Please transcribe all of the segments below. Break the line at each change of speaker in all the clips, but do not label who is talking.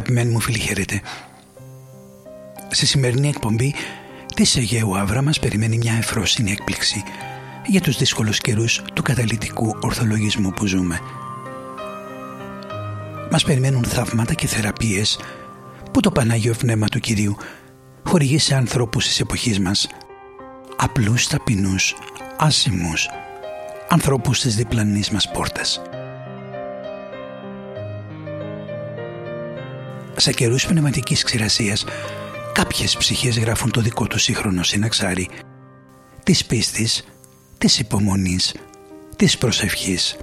Αγαπημένοι μου φίλοι χαίρετε. Στη σημερινή εκπομπή της Αιγαίου Άβρα μας περιμένει μια εφρόσινη έκπληξη για τους δύσκολους καιρούς του καταλητικού ορθολογισμού που ζούμε. Μας περιμένουν θαύματα και θεραπείες που το Πανάγιο Πνεύμα του Κυρίου χορηγεί σε ανθρώπους της εποχής μας απλούς ταπεινούς, άσημους, ανθρώπους της διπλανής μας πόρτας. Σε καιρούς πνευματικής ξηρασίας κάποιες ψυχές γράφουν το δικό τους σύγχρονο συναξάρι της πίστης, της υπομονής, της προσευχής,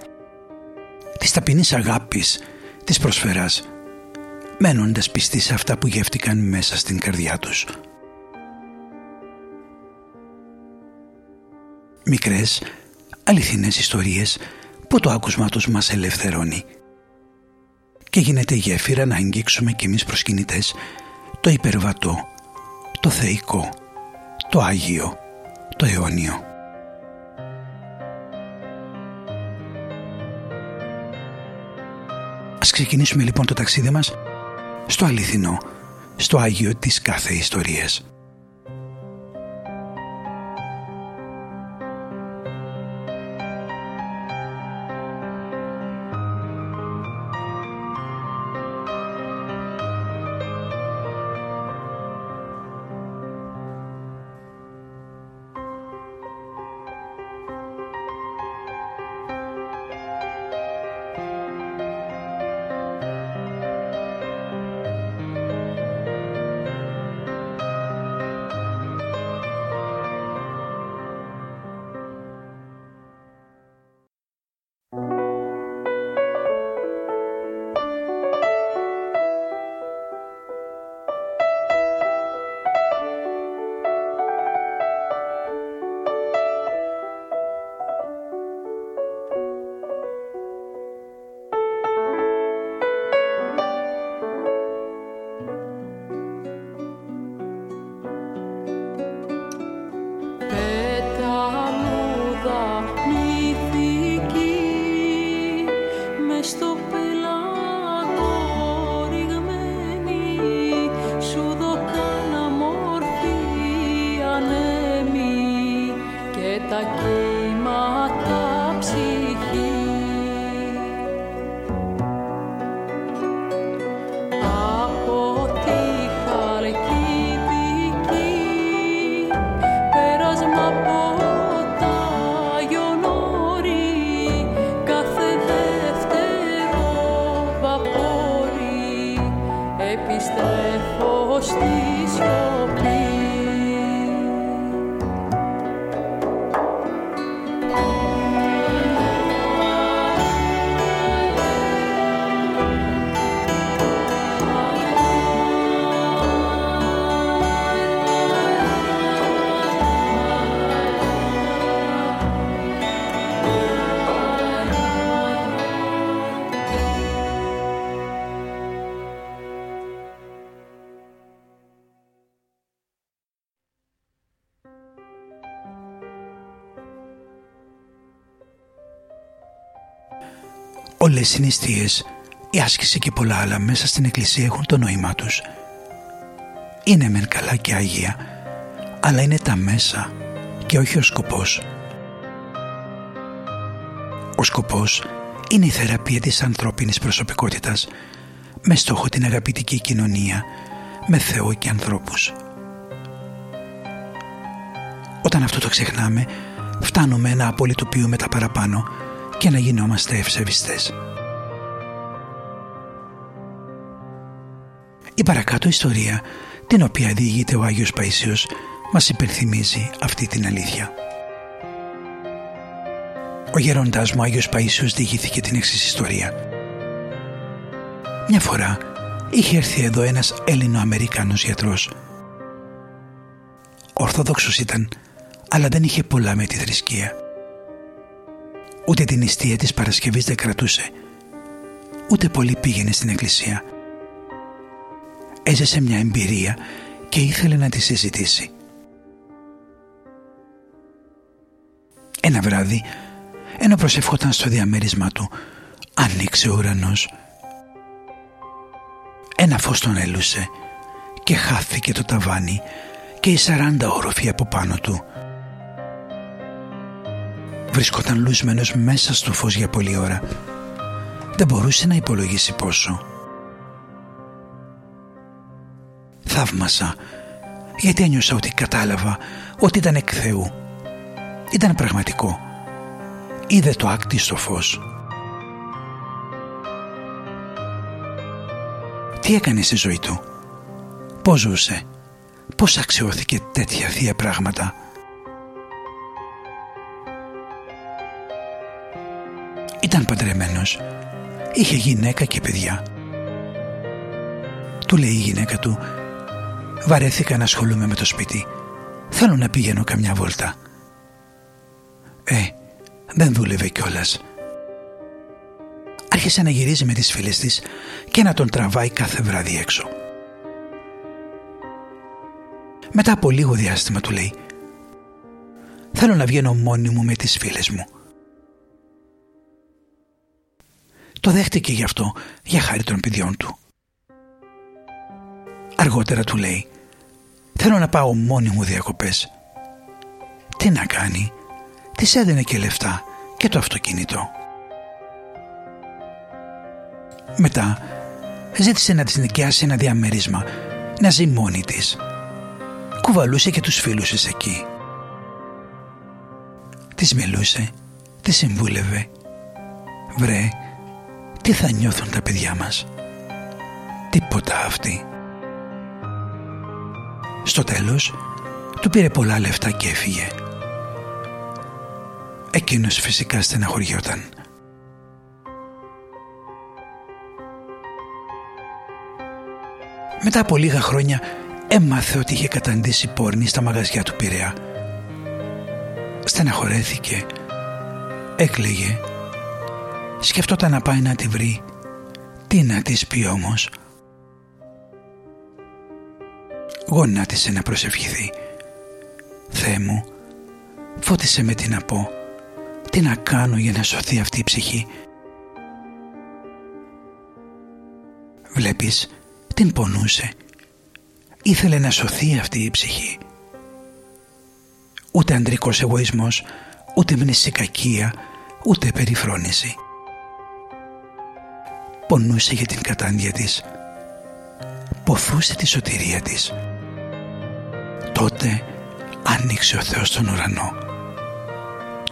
της ταπεινής αγάπης, της προσφεράς, μένοντας πιστοί σε αυτά που γεύτηκαν μέσα στην καρδιά τους. Μικρές, αληθινές ιστορίες που το άκουσμα τους μας ελευθερώνει και γίνεται γέφυρα να αγγίξουμε κι εμείς προσκυνητές το υπερβατό, το θεϊκό, το Άγιο, το αιώνιο. Ας ξεκινήσουμε λοιπόν το ταξίδι μας στο αληθινό, στο Άγιο της κάθε ιστορίας. Όλες οι συναισθίες, η άσκηση και πολλά άλλα μέσα στην εκκλησία έχουν το νόημά τους. Είναι μεν καλά και Αγία, αλλά είναι τα μέσα και όχι ο σκοπός. Ο σκοπός είναι η θεραπεία της ανθρώπινης προσωπικότητας με στόχο την αγαπητική κοινωνία με Θεό και ανθρώπους. Όταν αυτό το ξεχνάμε, φτάνουμε να απολυτοποιούμε τα παραπάνω και να γινόμαστε ευσεβιστές. Η παρακάτω ιστορία, την οποία διηγείται ο Άγιος Παΐσιος, μας υπενθυμίζει αυτή την αλήθεια. Ο γέροντάς μου Άγιος Παΐσιος διηγήθηκε την εξής ιστορία. Μια φορά είχε έρθει εδώ ένας Έλληνο-Αμερικάνος γιατρός. Ορθόδοξος ήταν, αλλά δεν είχε πολλά με τη θρησκεία. Ούτε την νηστεία της Παρασκευής δεν κρατούσε. Ούτε πολύ πήγαινε στην εκκλησία. Έζησε μια εμπειρία και ήθελε να τη συζητήσει. Ένα βράδυ, ενώ προσευχόταν στο διαμέρισμά του, άνοιξε ο ουρανός. Ένα φως τον έλουσε και χάθηκε το ταβάνι και οι σαράντα όροφοι από πάνω του. Βρισκόταν λουσμένος μέσα στο φως για πολλή ώρα. Δεν μπορούσε να υπολογίσει πόσο. Θαύμασα γιατί ένιωσα ότι κατάλαβα ότι ήταν εκ Θεού. Ήταν πραγματικό. Είδε το άκτι στο φως. Τι έκανε στη ζωή του; Πώς ζούσε; Πώς αξιώθηκε τέτοια θεία πράγματα; Ήταν παντρεμένος. Είχε γυναίκα και παιδιά. Του λέει η γυναίκα του Βαρέθηκα να ασχολούμαι με το σπίτι. Θέλω να πηγαίνω καμιά βόλτα. Ε, δεν δούλευε κιόλας. Άρχισε να γυρίζει με τις φίλες της και να τον τραβάει κάθε βράδυ έξω. Μετά από λίγο διάστημα του λέει «Θέλω να βγαίνω μόνη μου με τις φίλες μου». Το δέχτηκε γι' αυτό για χάρη των παιδιών του. Αργότερα του λέει «Θέλω να πάω μόνη μου διακοπές». Τι να κάνει, της έδινε και λεφτά και το αυτοκίνητο. Μετά ζήτησε να της νοικιάσει ένα διαμέρισμα να ζει μόνη της. Κουβαλούσε και τους φίλους της εκεί. Της μιλούσε, της συμβούλευε. Βρε, τι θα νιώθουν τα παιδιά μας; Τίποτα αυτή. Στο τέλος του πήρε πολλά λεφτά και έφυγε. Εκείνος φυσικά στεναχωριόταν. Μετά από λίγα χρόνια έμαθε ότι είχε καταντήσει πόρνη στα μαγαζιά του Πειραιά. Στεναχωρέθηκε, έκλαιγε, σκεφτόταν να πάει να τη βρει. Τι να της πει όμως, γονάτισε να προσευχηθεί. Θεέ μου, φώτισε με τι να πω, τι να κάνω για να σωθεί αυτή η ψυχή. Βλέπεις, την πονούσε. Ήθελε να σωθεί αυτή η ψυχή. Ούτε αντρικός εγωισμός, ούτε μνησικακία, ούτε περιφρόνηση. Πονούσε για την κατάντια της. Ποθούσε τη σωτηρία της. Τότε άνοιξε ο Θεός τον ουρανό.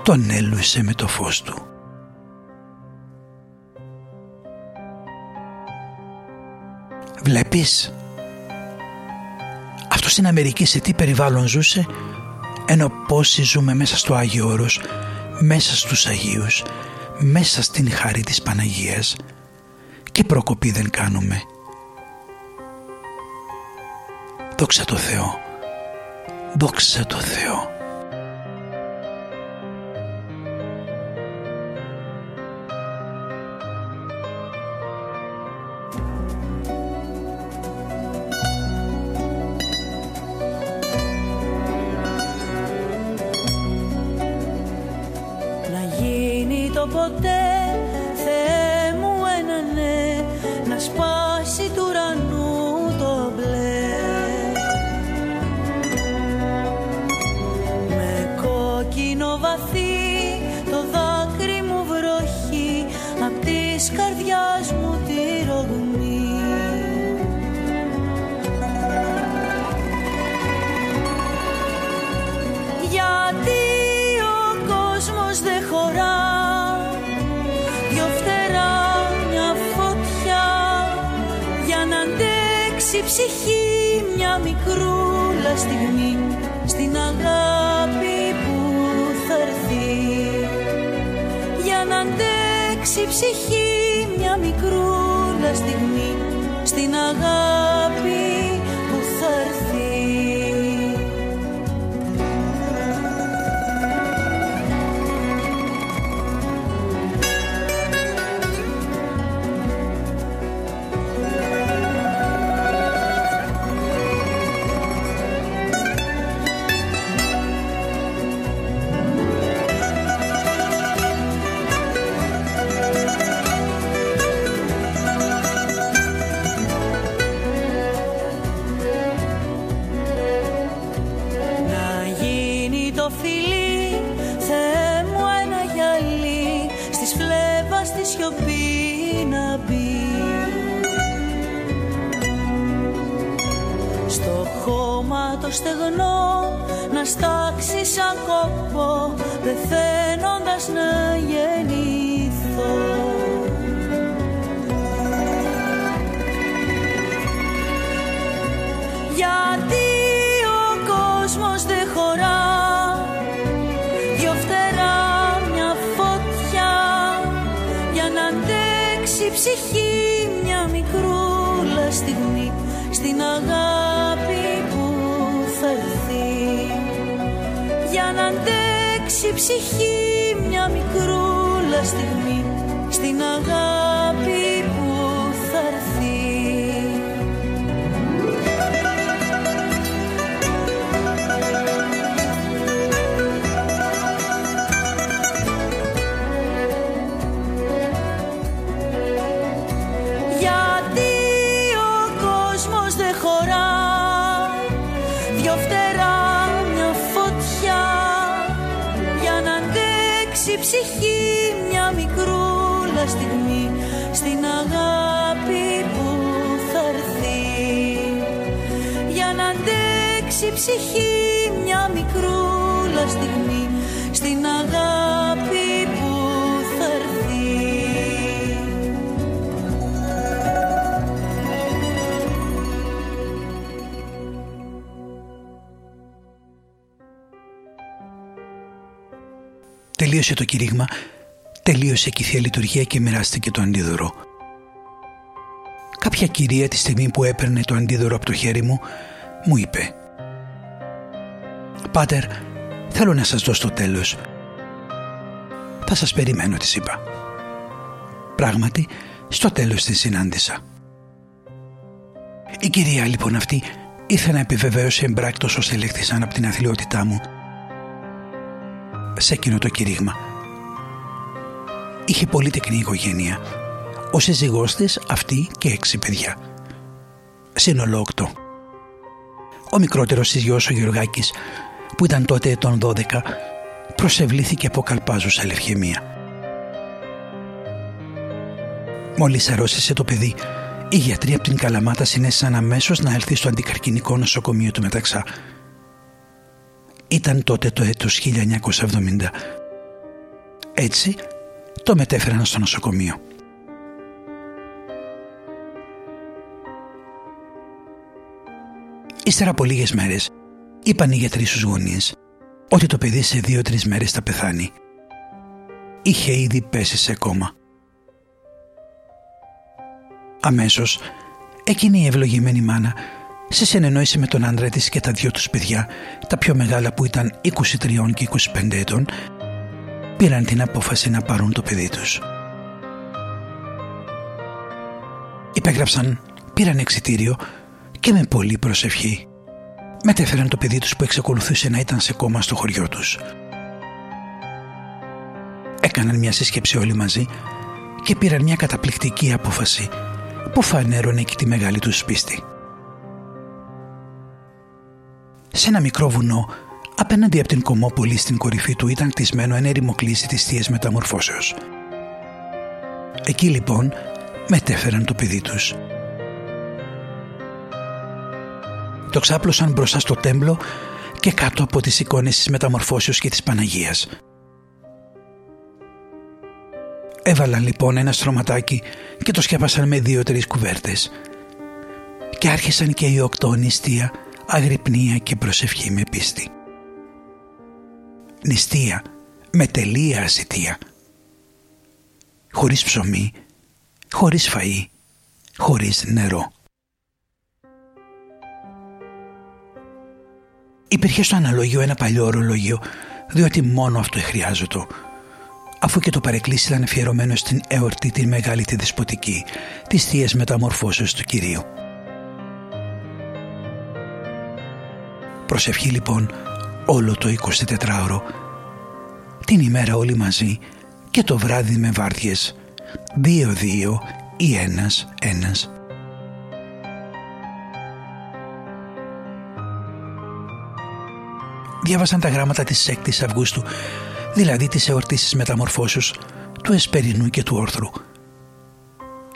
Τον έλουσε με το φως του. Βλέπεις Αυτό στην Αμερική σε τι περιβάλλον ζούσε ενώ πόσοι ζούμε μέσα στο Άγιο Όρος μέσα στους Αγίους μέσα στην χάρη της Παναγίας και προκοπή δεν κάνουμε. Δόξα τω Θεώ. Δόξα τω Θεώ
στιγμή στην αγάπη φτερά μια φωτιά Για να αντέξει ψυχή μια μικρούλα στιγμή Στην αγάπη που θα έρθει. Για να αντέξει ψυχή μια μικρούλα στιγμή Στην αγάπη
Τελείωσε το κηρύγμα, τελείωσε και η Θεία Λειτουργία και μοιράστηκε το αντίδωρο. Κάποια κυρία τη στιγμή που έπαιρνε το αντίδωρο από το χέρι μου, μου είπε «Πάτερ, θέλω να σας δώσω το τέλος». «Θα σας περιμένω», της είπα. Πράγματι, στο τέλος της συνάντησα. Η κυρία λοιπόν αυτή ήρθε να επιβεβαίωσε εμπράκτος ως ελέγχθησαν από την αθλειότητά μου σε εκείνο το κηρύγμα. Είχε πολύ τεκνή οικογένεια. Ο σύζυγός της, αυτή και έξι παιδιά. Σύνολο οκτώ. Ο μικρότερος της γιος ο Γεωργάκης, που ήταν τότε τον 12, προσευλήθηκε από καλπάζουσα λευχαιμία. Μόλις αρρώστησε το παιδί, οι γιατροί από την Καλαμάτα συνέστησαν αμέσως να έλθει στο αντικαρκυνικό νοσοκομείο του Μεταξά ήταν τότε το έτος 1970. Έτσι το μετέφεραν στο νοσοκομείο. Ύστερα από λίγες μέρες είπαν οι γιατροί στους γονείς ότι το παιδί σε δύο-τρεις μέρες θα πεθάνει. Είχε ήδη πέσει σε κόμμα. Αμέσως εκείνη η ευλογημένη μάνα σε συνεννόηση με τον άντρα της και τα δυο τους παιδιά, τα πιο μεγάλα που ήταν 23 και 25 ετών, πήραν την απόφαση να πάρουν το παιδί τους. Υπέγραψαν, πήραν εξιτήριο και με πολύ προσευχή μετέφεραν το παιδί τους που εξακολουθούσε να ήταν σε κόμμα στο χωριό τους. Έκαναν μια σύσκεψη όλοι μαζί και πήραν μια καταπληκτική απόφαση που φανέρωνε και τη μεγάλη τους πίστη σε ένα μικρό βουνό απέναντι από την Κομόπολη στην κορυφή του ήταν κτισμένο ένα ερημοκλήσι της Θείας Μεταμορφώσεως. Εκεί λοιπόν μετέφεραν το παιδί τους. Το ξάπλωσαν μπροστά στο τέμπλο και κάτω από τις εικόνες της Μεταμορφώσεως και της Παναγίας. Έβαλαν λοιπόν ένα στρωματάκι και το σκέπασαν με δύο-τρεις κουβέρτες. Και άρχισαν και οι οκτώ νηστεία αγρυπνία και προσευχή με πίστη. Νηστεία με τελεία ασυτεία. Χωρίς ψωμί, χωρίς φαΐ, χωρίς νερό. Υπήρχε στο αναλόγιο ένα παλιό ορολογείο, διότι μόνο αυτό χρειάζεται, αφού και το παρεκκλήσι ήταν αφιερωμένο στην εορτή την μεγάλη τη δεσποτική της θείας μεταμορφώσεως του Κυρίου. Προσευχή λοιπόν όλο το 24ωρο την ημέρα όλοι μαζί και το βράδυ με βάρδιες δύο-δύο ή ένας-ένας. Διάβασαν τα γράμματα της 6ης Αυγούστου, δηλαδή της εορτής της μεταμορφώσεως, του Εσπερινού και του Όρθρου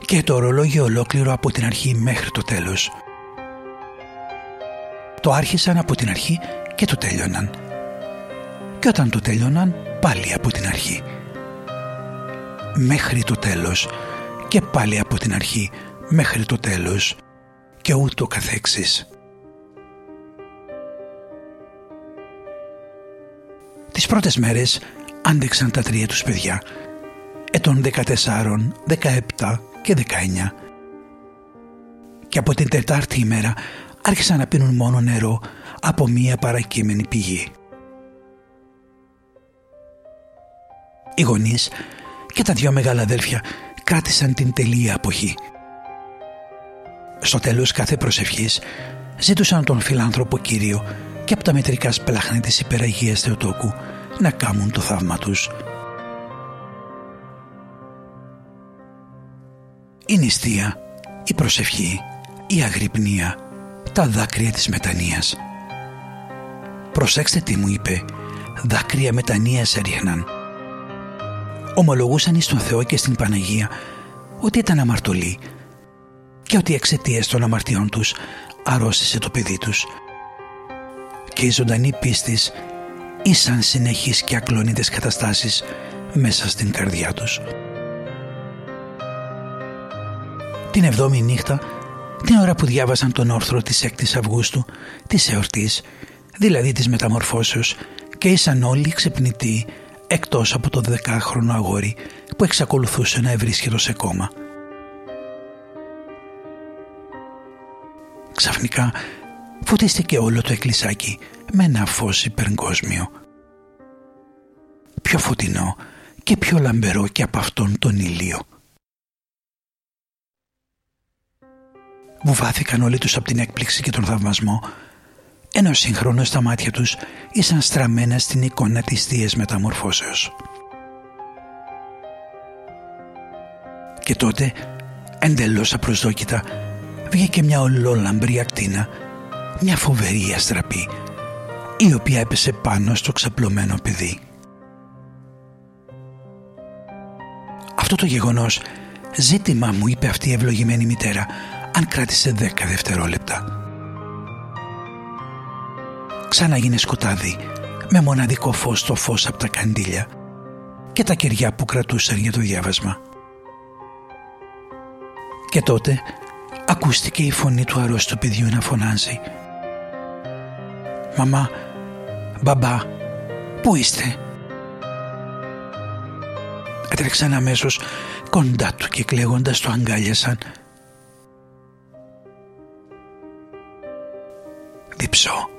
και το ορολόγιο ολόκληρο από την αρχή μέχρι το τέλος. Το άρχισαν από την αρχή και το τέλειωναν. Και όταν το τέλειωναν πάλι από την αρχή. Μέχρι το τέλος και πάλι από την αρχή μέχρι το τέλος και ούτω καθεξής. Τις πρώτες μέρες άντεξαν τα τρία τους παιδιά, ετών 14, 17 και 19. Και από την τετάρτη ημέρα άρχισαν να πίνουν μόνο νερό από μία παρακείμενη πηγή. Οι γονείς και τα δυο μεγάλα αδέλφια κράτησαν την τελεία αποχή. Στο τέλος κάθε προσευχής ζήτουσαν τον φιλάνθρωπο Κύριο και από τα μετρικά σπλάχνη της υπεραγίας Θεοτόκου να κάμουν το θαύμα τους. Η νηστεία, η προσευχή, η αγρυπνία, τα δάκρυα της μετανοίας. «Προσέξτε τι μου είπε, δάκρυα μετανοίας έριχναν». Ομολογούσαν εις τον Θεό και στην Παναγία ότι ήταν αμαρτωλοί και ότι εξαιτίας των αμαρτιών τους αρρώστησε το παιδί τους. Και η ζωντανή πίστης ήσαν συνεχείς και ακλόνητες καταστάσεις μέσα στην καρδιά τους. Την εβδόμη νύχτα, την ώρα που διάβασαν τον όρθρο της 6ης Αυγούστου, της εορτής, δηλαδή της μεταμορφώσεως και ήσαν όλοι ξυπνητοί εκτός από το δεκάχρονο αγόρι που εξακολουθούσε να ευρίσκεται σε κόμμα. Ξαφνικά φωτίστηκε όλο το εκκλησάκι με ένα φως υπεργκόσμιο. Πιο φωτεινό και πιο λαμπερό και από αυτόν τον ηλίο. Βουβάθηκαν όλοι τους από την έκπληξη και τον θαυμασμό ενώ συγχρόνως στα μάτια τους ήσαν στραμμένα στην εικόνα της Θείας Μεταμορφώσεως. Και τότε, εντελώς απροσδόκητα, βγήκε μια ολόλαμπρη ακτίνα, μια φοβερή αστραπή, η οποία έπεσε πάνω στο ξαπλωμένο παιδί. Αυτό το γεγονός ζήτημα μου είπε αυτή η ευλογημένη μητέρα αν κράτησε δέκα δευτερόλεπτα. Ξανά σκοτάδι με μοναδικό φως το φως από τα καντήλια και τα κεριά που κρατούσαν για το διάβασμα. Και τότε ακούστηκε η φωνή του αρρώστου παιδιού να φωνάζει «Μαμά, μπαμπά, πού είστε» Έτρεξαν αμέσως κοντά του και κλαίγοντας το αγκάλιασαν «Διψώ»,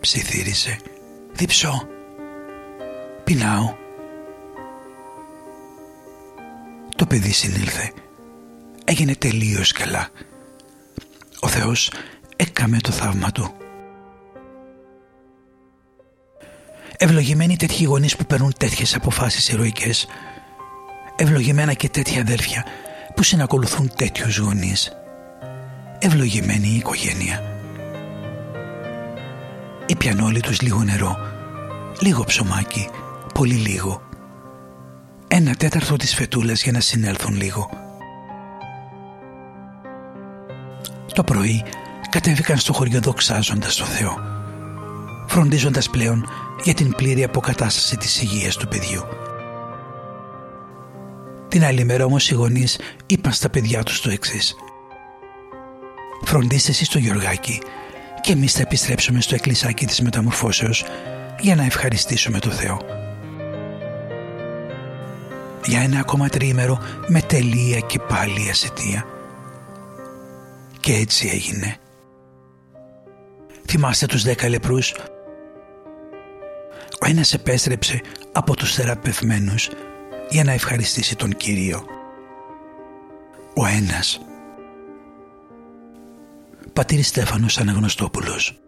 ψιθύρισε, «διψώ, πεινάω». Το παιδί συνήλθε έγινε τελείως καλά. Ο Θεός έκαμε το θαύμα του. Ευλογημένοι τέτοιοι γονείς που παίρνουν τέτοιες αποφάσεις ηρωικές. Ευλογημένα και τέτοια αδέλφια που συνακολουθούν τέτοιους γονείς. Ευλογημένη η οικογένεια. Ήπιαν όλοι τους λίγο νερό, λίγο ψωμάκι, πολύ λίγο. Ένα τέταρτο της φετούλας για να συνέλθουν λίγο. Το πρωί κατέβηκαν στο χωριό δοξάζοντας το Θεό, φροντίζοντας πλέον για την πλήρη αποκατάσταση της υγείας του παιδιού. Την άλλη μέρα όμως οι γονείς είπαν στα παιδιά τους το εξής. «Φροντίστε εσείς το Γιωργάκι και εμείς θα επιστρέψουμε στο εκκλησάκι της μεταμορφώσεως για να ευχαριστήσουμε το Θεό». Για ένα ακόμα τριήμερο με τελεία και πάλι ασετία και έτσι έγινε. Θυμάστε τους δέκα λεπρούς; Ο ένας επέστρεψε από τους θεραπευμένους για να ευχαριστήσει τον Κύριο. Ο ένας. Πατήρ Στέφανος Αναγνωστόπουλος.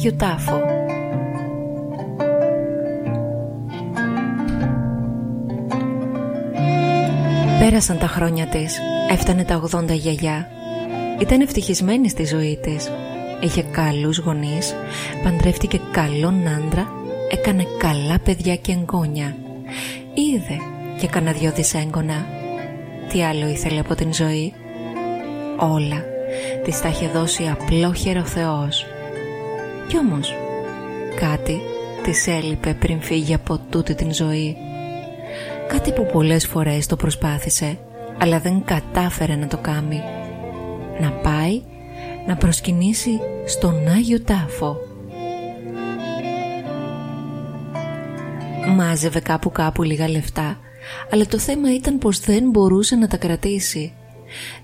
Άγιο Τάφο. Πέρασαν τα χρόνια της, έφτανε τα 80 γιαγιά. Ήταν ευτυχισμένη στη ζωή της. Είχε καλούς γονείς, παντρεύτηκε καλόν άντρα, έκανε καλά παιδιά και εγγόνια. Είδε και κανένα δυο δυσέγγωνα. Τι άλλο ήθελε από την ζωή; Όλα της τα είχε δώσει απλόχερο Θεός. Κι όμως κάτι της έλειπε πριν φύγει από τούτη την ζωή. Κάτι που πολλές φορές το προσπάθησε αλλά δεν κατάφερε να το κάνει. Να πάει να προσκυνήσει στον Άγιο Τάφο. Μάζευε κάπου κάπου λίγα λεφτά αλλά το θέμα ήταν πως δεν μπορούσε να τα κρατήσει.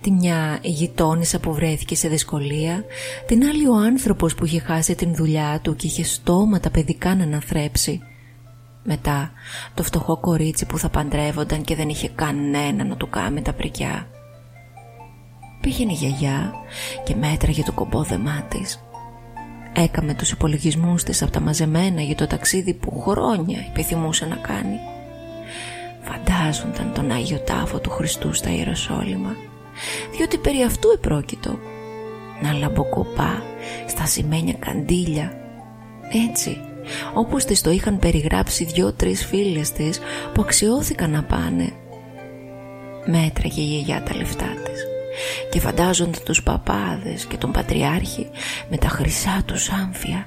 Τη μια η γειτόνισσα που βρέθηκε σε δυσκολία, την άλλη ο άνθρωπος που είχε χάσει την δουλειά του και είχε στόματα παιδικά να αναθρέψει. Μετά το φτωχό κορίτσι που θα παντρεύονταν και δεν είχε κανένα να του κάνει τα πρικιά. Πήγαινε η γιαγιά και μέτραγε το κομπόδεμά της. Έκαμε τους υπολογισμούς της από τα μαζεμένα για το ταξίδι που χρόνια επιθυμούσε να κάνει. Φαντάζονταν τον Άγιο Τάφο του Χριστού στα Ιεροσόλυμα διότι περί αυτού επρόκειτο. Να λαμποκοπά στα σημαίνια καντήλια. Έτσι όπως της το είχαν περιγράψει δυο-τρεις φίλες της που αξιώθηκαν να πάνε. Μέτραγε η γιαγιά τα λεφτά της. Και φαντάζονται τους παπάδες και τον πατριάρχη με τα χρυσά τους άμφια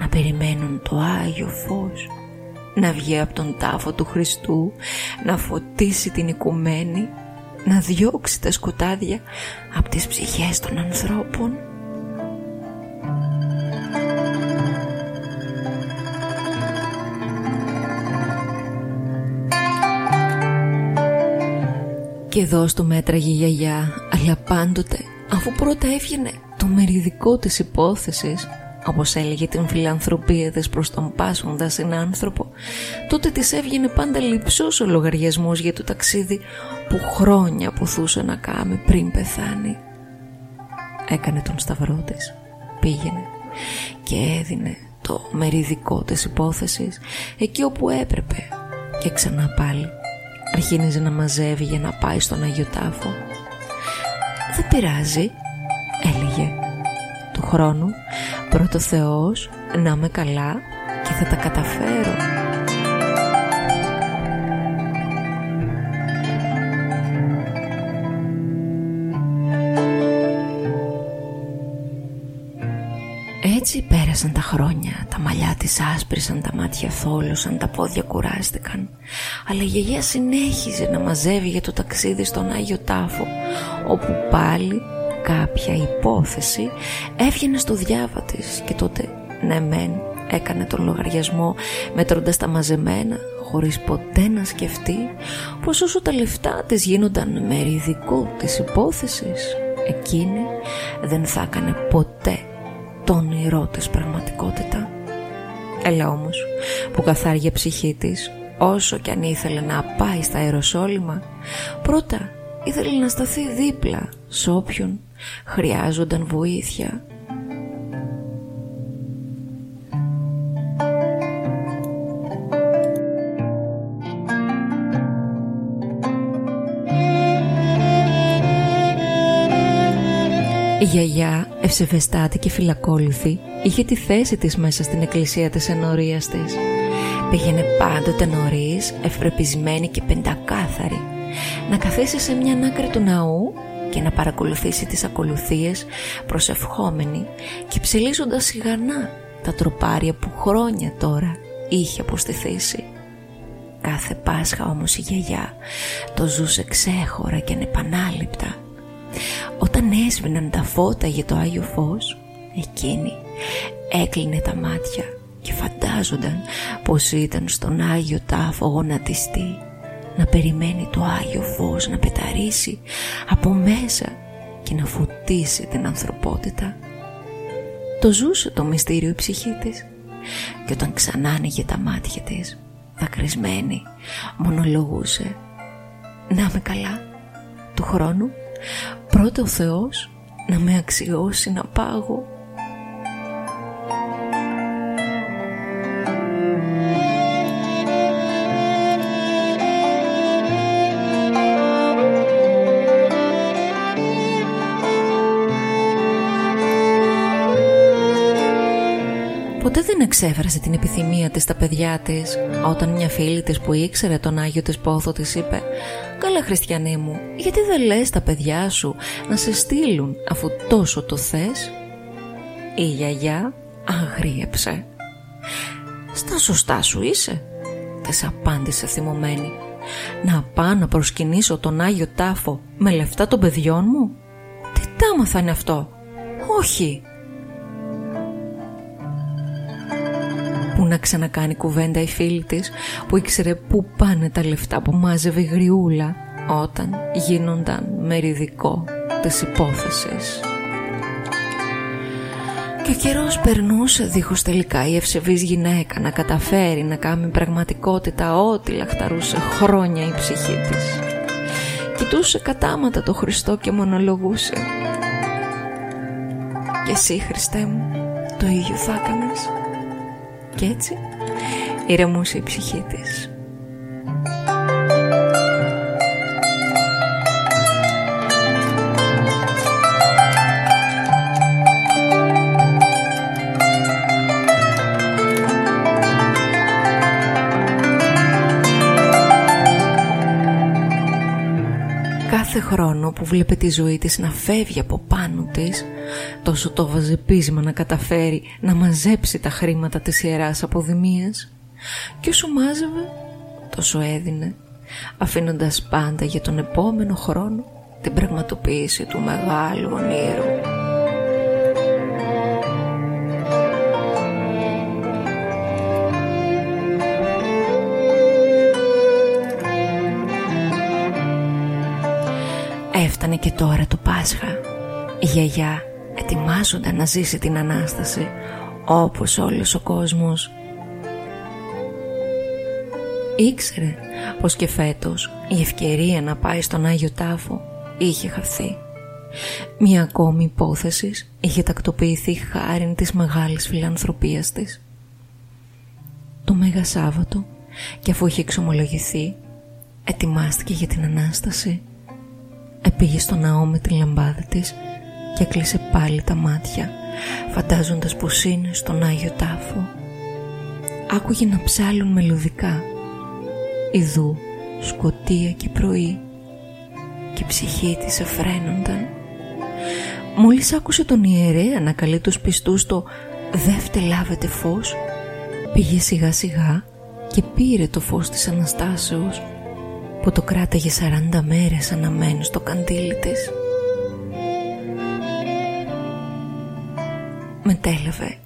να περιμένουν το Άγιο Φως. Να βγει από τον τάφο του Χριστού να φωτίσει την οικουμένη να διώξει τα σκοτάδια από τις ψυχές των ανθρώπων. Και εδώ στο μέτραγε η γιαγιά Αλλά πάντοτε αφού πρώτα έβγαινε το μεριδικό της υπόθεσης όπως έλεγε την φιλανθρωπία της προς τον πάσοντα άνθρωπο τότε της έβγαινε πάντα λυψός ο λογαριασμός για το ταξίδι που χρόνια ποθούσε να κάνει πριν πεθάνει. Έκανε τον σταυρό της πήγαινε και έδινε το μεριδικό της υπόθεσης εκεί όπου έπρεπε και ξανά πάλι αρχίνιζε να μαζεύει για να πάει στον Αγιο Τάφο. Δεν πειράζει έλεγε. Του χρόνου πρώτο Θεός να είμαι καλά και θα τα καταφέρω Έτσι πέρασαν τα χρόνια, τα μαλλιά της άσπρισαν, τα μάτια θόλωσαν, τα πόδια κουράστηκαν. Αλλά η γιαγιά συνέχιζε να μαζεύει για το ταξίδι στον Άγιο Τάφο, όπου πάλι κάποια υπόθεση έβγαινε στο διάβα της και τότε ναι μεν έκανε τον λογαριασμό μετρώντας τα μαζεμένα χωρίς ποτέ να σκεφτεί πως όσο τα λεφτά της γίνονταν μεριδικό της υπόθεσης εκείνη δεν θα έκανε ποτέ τον όνειρό της πραγματικότητα. Έλα όμως που καθάργε ψυχή της όσο κι αν ήθελε να πάει στα αεροσόλυμα πρώτα ήθελε να σταθεί δίπλα σε όποιον χρειάζονταν βοήθεια Η γιαγιά, ευσεβεστάτη και φυλακόληθη, είχε τη θέση της μέσα στην εκκλησία της ενορίας της. Πήγαινε πάντοτε νωρίς, ευπρεπισμένη και πεντακάθαρη, να καθίσει σε μια άκρη του ναού και να παρακολουθήσει τις ακολουθίες προσευχόμενη και ψηλίζοντας σιγανά τα τροπάρια που χρόνια τώρα είχε αποστηθήσει. Κάθε Πάσχα όμως η γιαγιά το ζούσε ξέχωρα και ανεπανάληπτα. Όταν έσβηναν τα φώτα για το Άγιο Φως, εκείνη έκλεινε τα μάτια και φαντάζονταν πως ήταν στον Άγιο Τάφο γονατιστή να περιμένει το Άγιο Φως να πεταρίσει από μέσα και να φωτίσει την ανθρωπότητα. Το ζούσε το μυστήριο η ψυχή της και όταν ξανά άνοιγε τα μάτια της, δακρυσμένη, μονολογούσε «Να με καλά, του χρόνου πρώτα ο Θεός να με αξιώσει να πάγω». Εξέφρασε την επιθυμία της στα παιδιά της. Όταν μια φίλη της που ήξερε τον Άγιο της Πόθο της είπε «Καλά χριστιανή μου, γιατί δεν λες τα παιδιά σου να σε στείλουν αφού τόσο το θες» Η γιαγιά αγρίεψε. «Στα σωστά σου είσαι» της απάντησε θυμωμένη. «Να πάω να προσκυνήσω τον Άγιο Τάφο με λεφτά των παιδιών μου» «Τι τάμα είναι αυτό» «Όχι» να ξανακάνει κουβέντα η φίλη της που ήξερε πού πάνε τα λεφτά που μάζευε η γριούλα όταν γίνονταν μεριδικό της υπόθεσης. Και ο καιρός περνούσε δίχως τελικά η ευσεβής γυναίκα να καταφέρει να κάνει πραγματικότητα ό,τι λαχταρούσε χρόνια η ψυχή της. Κοιτούσε κατάματα το Χριστό και μονολογούσε «Και εσύ Χριστέ μου το ίδιο θα έκανες» και έτσι ηρεμούσε η ψυχή της. Χρόνο που βλέπε τη ζωή της να φεύγει από πάνω της Τόσο το βάζε πείσμα να καταφέρει να μαζέψει τα χρήματα της Ιεράς Αποδημίας και όσο μάζευε τόσο έδινε αφήνοντας πάντα για τον επόμενο χρόνο την πραγματοποίηση του μεγάλου ονείρου. Και τώρα το Πάσχα. Η γιαγιά ετοιμάζονταν να ζήσει την Ανάσταση όπως όλος ο κόσμος. Ήξερε πως και φέτος η ευκαιρία να πάει στον Άγιο Τάφο είχε χαθεί. Μια ακόμη υπόθεση είχε τακτοποιηθεί χάρη της μεγάλης φιλανθρωπίας της. Το Μέγα Σάββατο και αφού είχε εξομολογηθεί ετοιμάστηκε για την Ανάσταση. Επήγε στο ναό με την λαμπάδα της και κλείσε πάλι τα μάτια φαντάζοντας πως είναι στον Άγιο Τάφο. Άκουγε να ψάλουν μελωδικά Ιδού σκοτία και πρωί και η ψυχή της εφραίνονταν. Μόλις άκουσε τον ιερέα να καλεί τους πιστούς το «Δεύτε λάβετε φως» πήγε σιγά σιγά και πήρε το φως της Αναστάσεως που το κράταγε 40 μέρες αναμένο στο καντήλι της. μετέλαβε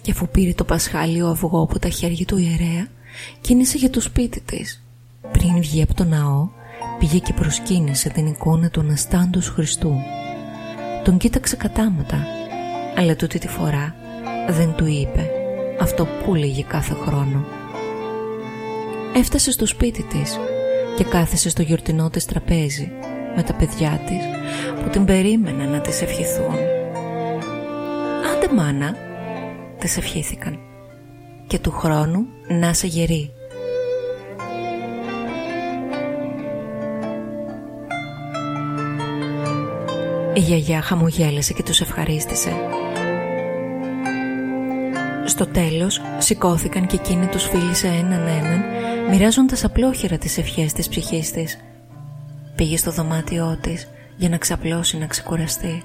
και αφού πήρε το πασχάλιο αυγό από τα χέρια του ιερέα κίνησε για το σπίτι της. Πριν βγει από το ναό πήγε και προσκύνησε την εικόνα του Αναστάντος Χριστού. Τον κοίταξε κατάματα αλλά τούτη τη φορά δεν του είπε αυτό που λέγε κάθε χρόνο. Έφτασε στο σπίτι της και κάθεσε στο γιορτινό της τραπέζι με τα παιδιά της που την περίμεναν να της ευχηθούν. «Άντε μάνα», της ευχήθηκαν «και του χρόνου να σε γερή». Η γιαγιά χαμογέλασε και τους ευχαρίστησε. Στο τέλος σηκώθηκαν και εκείνη τους φίλησε έναν έναν μοιράζοντας απλόχερα τις ευχές της ψυχής της. Πήγε στο δωμάτιό της για να ξαπλώσει να ξεκουραστεί.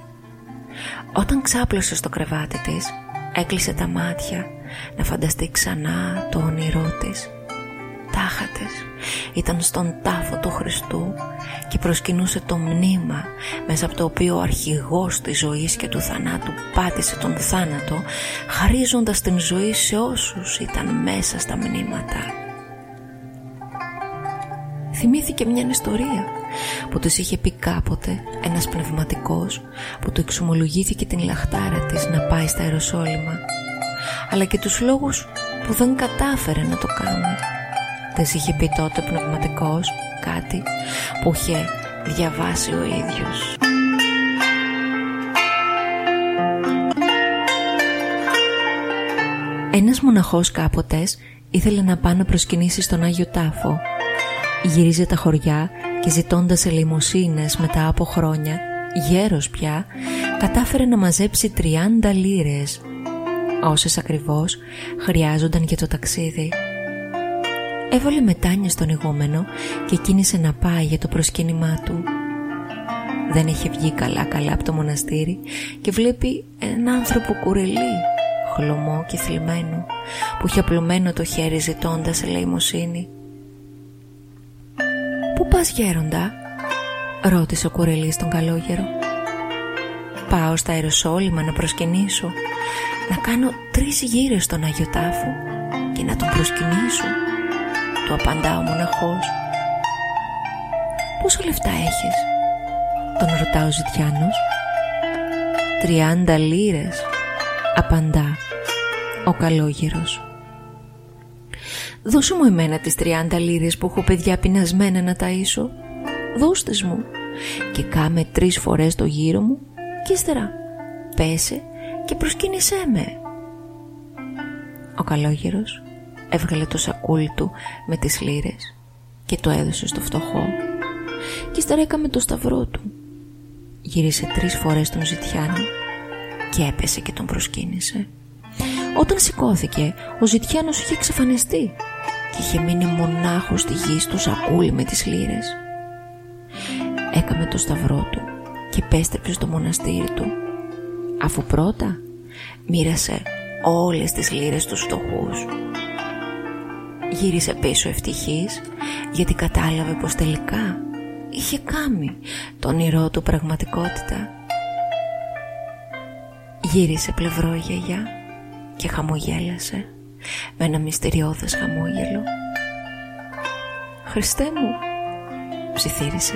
Όταν ξάπλωσε στο κρεβάτι της Έκλεισε τα μάτια Να φανταστεί ξανά το όνειρό της Τάχα της Ήταν στον τάφο του Χριστού Και προσκυνούσε το μνήμα Μέσα από το οποίο ο αρχηγός της ζωής και του θανάτου Πάτησε τον θάνατο Χαρίζοντας την ζωή σε όσους ήταν μέσα στα μνήματα Θυμήθηκε μια ιστορία που τους είχε πει κάποτε ένας πνευματικός που του εξομολογήθηκε την λαχτάρα της να πάει στα Ιεροσόλυμα αλλά και τους λόγους που δεν κατάφερε να το κάνει. Δεν είχε πει τότε πνευματικός κάτι που είχε διαβάσει ο ίδιος. Ένας μοναχός κάποτες ήθελε να πάει να προσκυνήσει στον Άγιο Τάφο. Γύριζε τα χωριά και ζητώντας ελεημοσύνες μετά από χρόνια, γέρος πια, κατάφερε να μαζέψει 30 λίρες. όσες ακριβώς χρειάζονταν για το ταξίδι. Έβαλε μετάνια στον ηγούμενο και κίνησε να πάει για το προσκύνημά του. Δεν είχε βγει καλά καλά από το μοναστήρι και βλέπει έναν άνθρωπο κουρελί, χλωμό και θλιμμένο, που είχε απλωμένο το χέρι ζητώντας ελεημοσύνη. «Πού πας γέροντα» ρώτησε ο κουρελής τον καλόγερο. «Πάω στα αεροσόλυμα να προσκυνήσω, να κάνω τρεις γύρες στον Αγιο Τάφο και να τον προσκυνήσω» του απαντά ο μοναχός. «Πόσα λεφτά έχεις» τον ρωτά ο Ζητιάνος. «Τριάντα λίρες» απαντά ο καλόγερος. Δώσε μου εμένα τις τριάντα λίρες που έχω παιδιά πεινασμένα να ταΐσω. Δώστε μου και κάμε τρεις φορές το γύρο μου και ύστερα πέσε και προσκύνησέ με. Ο καλόγερος έβγαλε το σακούλι του με τις λίρες και το έδωσε στο φτωχό και ύστερα έκαμε το σταυρό του. Γύρισε τρεις φορές τον Ζητιάνο και έπεσε και τον προσκύνησε. Όταν σηκώθηκε, ο Ζητιάνος είχε εξαφανιστεί και είχε μείνει μονάχος στη γη στο σακούλι με τις λίρες. Έκαμε το σταυρό του και πέστρεψε στο μοναστήρι του αφού πρώτα μοίρασε όλες τις λίρες τους φτωχούς. Γύρισε πίσω ευτυχής γιατί κατάλαβε πως τελικά είχε κάνει το όνειρό του πραγματικότητα. Γύρισε πλευρό η γιαγιά και χαμογέλασε με ένα μυστηριώδες χαμόγελο. «Χριστέ μου», ψιθύρισε,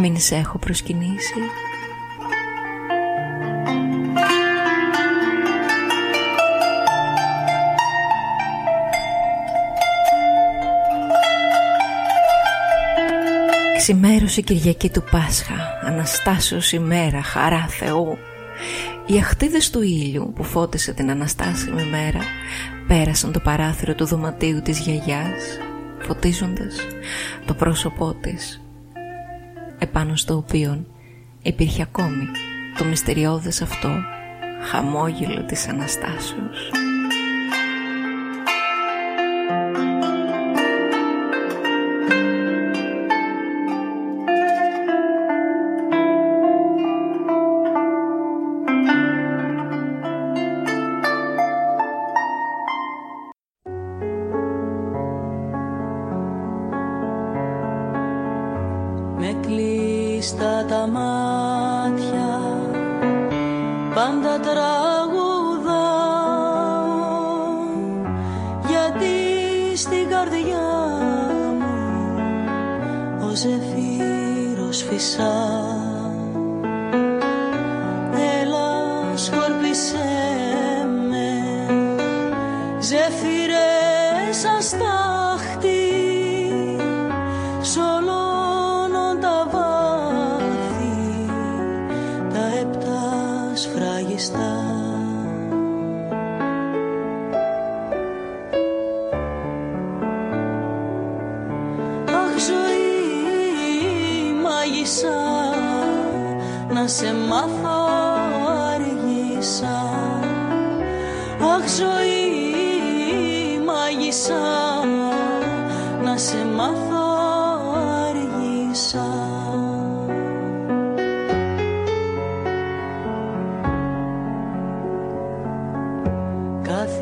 «μην σε έχω προσκυνήσει». Ξημέρωσε η Κυριακή του Πάσχα, Αναστάσεως ημέρα, χαρά Θεού. Οι αχτίδες του ήλιου που φώτισε την Αναστάσιμη μέρα πέρασαν το παράθυρο του δωματίου της γιαγιάς φωτίζοντας το πρόσωπό της επάνω στο οποίο υπήρχε ακόμη το μυστηριώδες αυτό χαμόγελο της Αναστάσεως.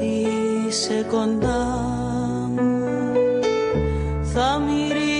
Να σε μάθω αργήσα